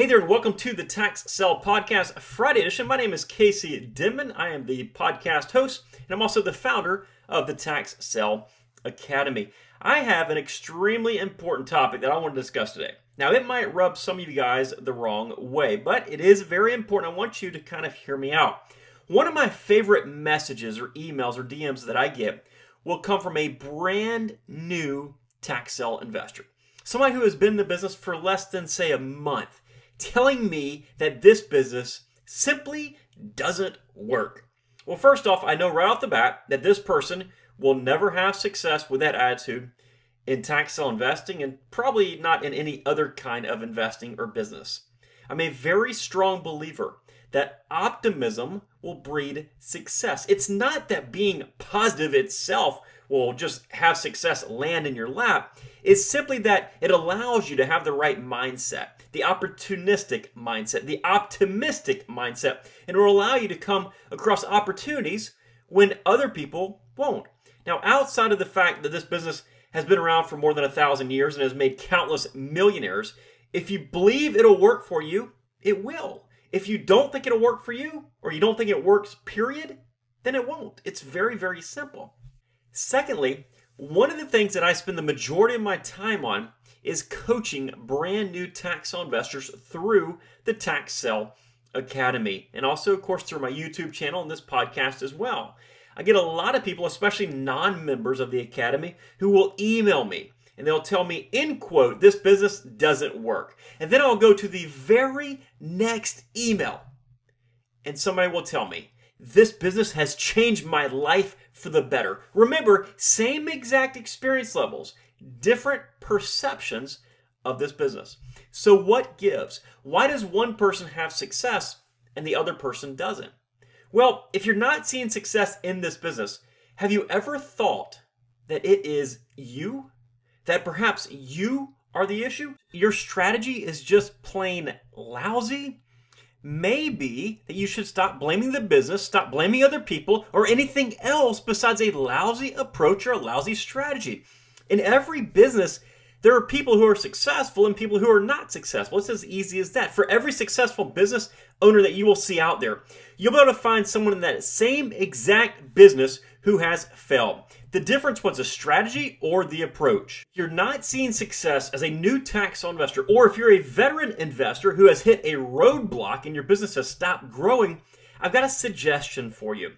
Hey there, and welcome to the Tax Sale Podcast Friday edition. My name is Casey Denman. I am the podcast host, and I'm also the founder of the Tax Sale Academy. I have an extremely important topic that I want to discuss today. Now, it might rub some of you guys the wrong way, but it is very important. I want you to kind of hear me out. One of my favorite messages or emails or DMs that I get will come from a brand new tax sale investor. Somebody who has been in the business for less than, say, a month telling me that this business simply doesn't work. Well, first off, I know right off the bat that this person will never have success with that attitude in tax sale investing and probably not in any other kind of investing or business. I'm a very strong believer that optimism will breed success. It's not that being positive itself will just have success land in your lap. It's simply that it allows you to have the right mindset, the opportunistic mindset, the optimistic mindset, and will allow you to come across opportunities when other people won't. Now, outside of the fact that this business has been around for more than a thousand years and has made countless millionaires, if you believe it'll work for you, it will. If you don't think it'll work for you, or you don't think it works, period, then it won't. It's very, very simple. Secondly, one of the things that I spend the majority of my time on is coaching brand new tax investors through the Tax Sale Academy, and also, of course, through my YouTube channel and this podcast as well. I get a lot of people, especially non members of the Academy, who will email me and they'll tell me, in quote, this business doesn't work. And then I'll go to the very next email and somebody will tell me, this business has changed my life for the better. Remember, same exact experience levels, different perceptions of this business. So, what gives? Why does one person have success and the other person doesn't? Well, if you're not seeing success in this business, have you ever thought that it is you? That perhaps you are the issue? Your strategy is just plain lousy? Maybe that you should stop blaming the business, stop blaming other people, or anything else besides a lousy approach or a lousy strategy. In every business, there are people who are successful and people who are not successful. It's as easy as that. For every successful business owner that you will see out there, you'll be able to find someone in that same exact business who has failed. The difference was the strategy or the approach. You're not seeing success as a new tax investor, or if you're a veteran investor who has hit a roadblock and your business has stopped growing, I've got a suggestion for you.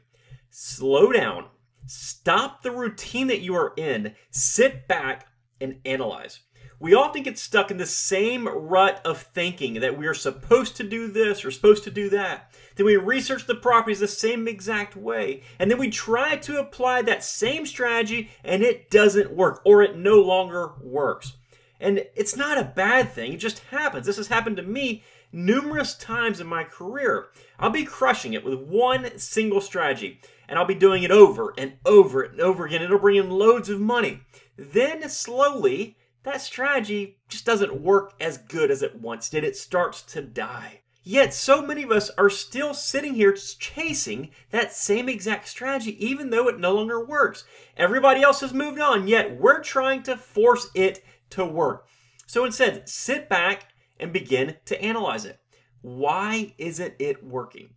Slow down, stop the routine that you are in, sit back and analyze. We often get stuck in the same rut of thinking that we are supposed to do this or supposed to do that. Then we research the properties the same exact way. And then we try to apply that same strategy and it doesn't work or it no longer works. And it's not a bad thing, it just happens. This has happened to me numerous times in my career. I'll be crushing it with one single strategy and I'll be doing it over and over and over again. It'll bring in loads of money. Then slowly, that strategy just doesn't work as good as it once did. It starts to die. Yet, so many of us are still sitting here chasing that same exact strategy, even though it no longer works. Everybody else has moved on, yet we're trying to force it to work. So instead, sit back and begin to analyze it. Why isn't it working?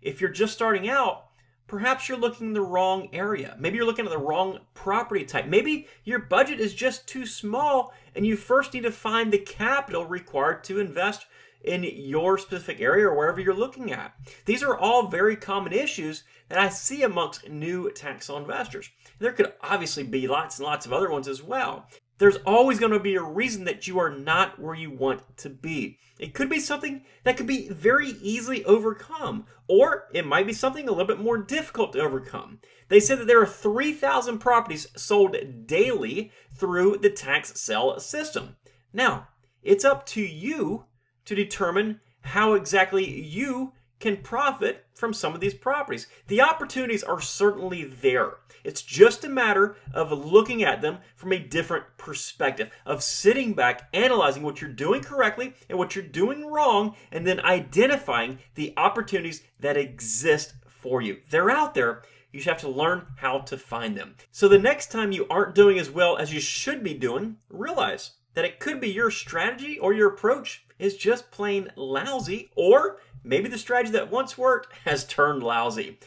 If you're just starting out, perhaps you're looking in the wrong area. Maybe you're looking at the wrong property type. Maybe your budget is just too small and you first need to find the capital required to invest in your specific area or wherever you're looking at. These are all very common issues that I see amongst new tax investors. There could obviously be lots and lots of other ones as well there's always going to be a reason that you are not where you want to be. It could be something that could be very easily overcome, or it might be something a little bit more difficult to overcome. They said that there are 3,000 properties sold daily through the tax sale system. Now, it's up to you to determine how exactly you can profit from some of these properties. The opportunities are certainly there. It's just a matter of looking at them from a different perspective, of sitting back, analyzing what you're doing correctly and what you're doing wrong, and then identifying the opportunities that exist for you. They're out there. You just have to learn how to find them. So the next time you aren't doing as well as you should be doing, realize that it could be your strategy or your approach is just plain lousy, or maybe the strategy that once worked has turned lousy.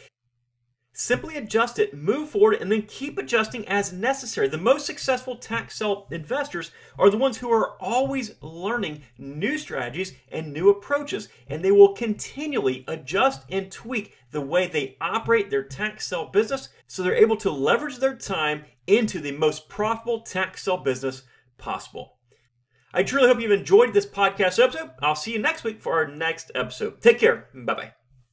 Simply adjust it, move forward, and then keep adjusting as necessary. The most successful tax sale investors are the ones who are always learning new strategies and new approaches, and they will continually adjust and tweak the way they operate their tax sale business so they're able to leverage their time into the most profitable tax sale business possible. I truly hope you've enjoyed this podcast episode. I'll see you next week for our next episode. Take care. Bye bye.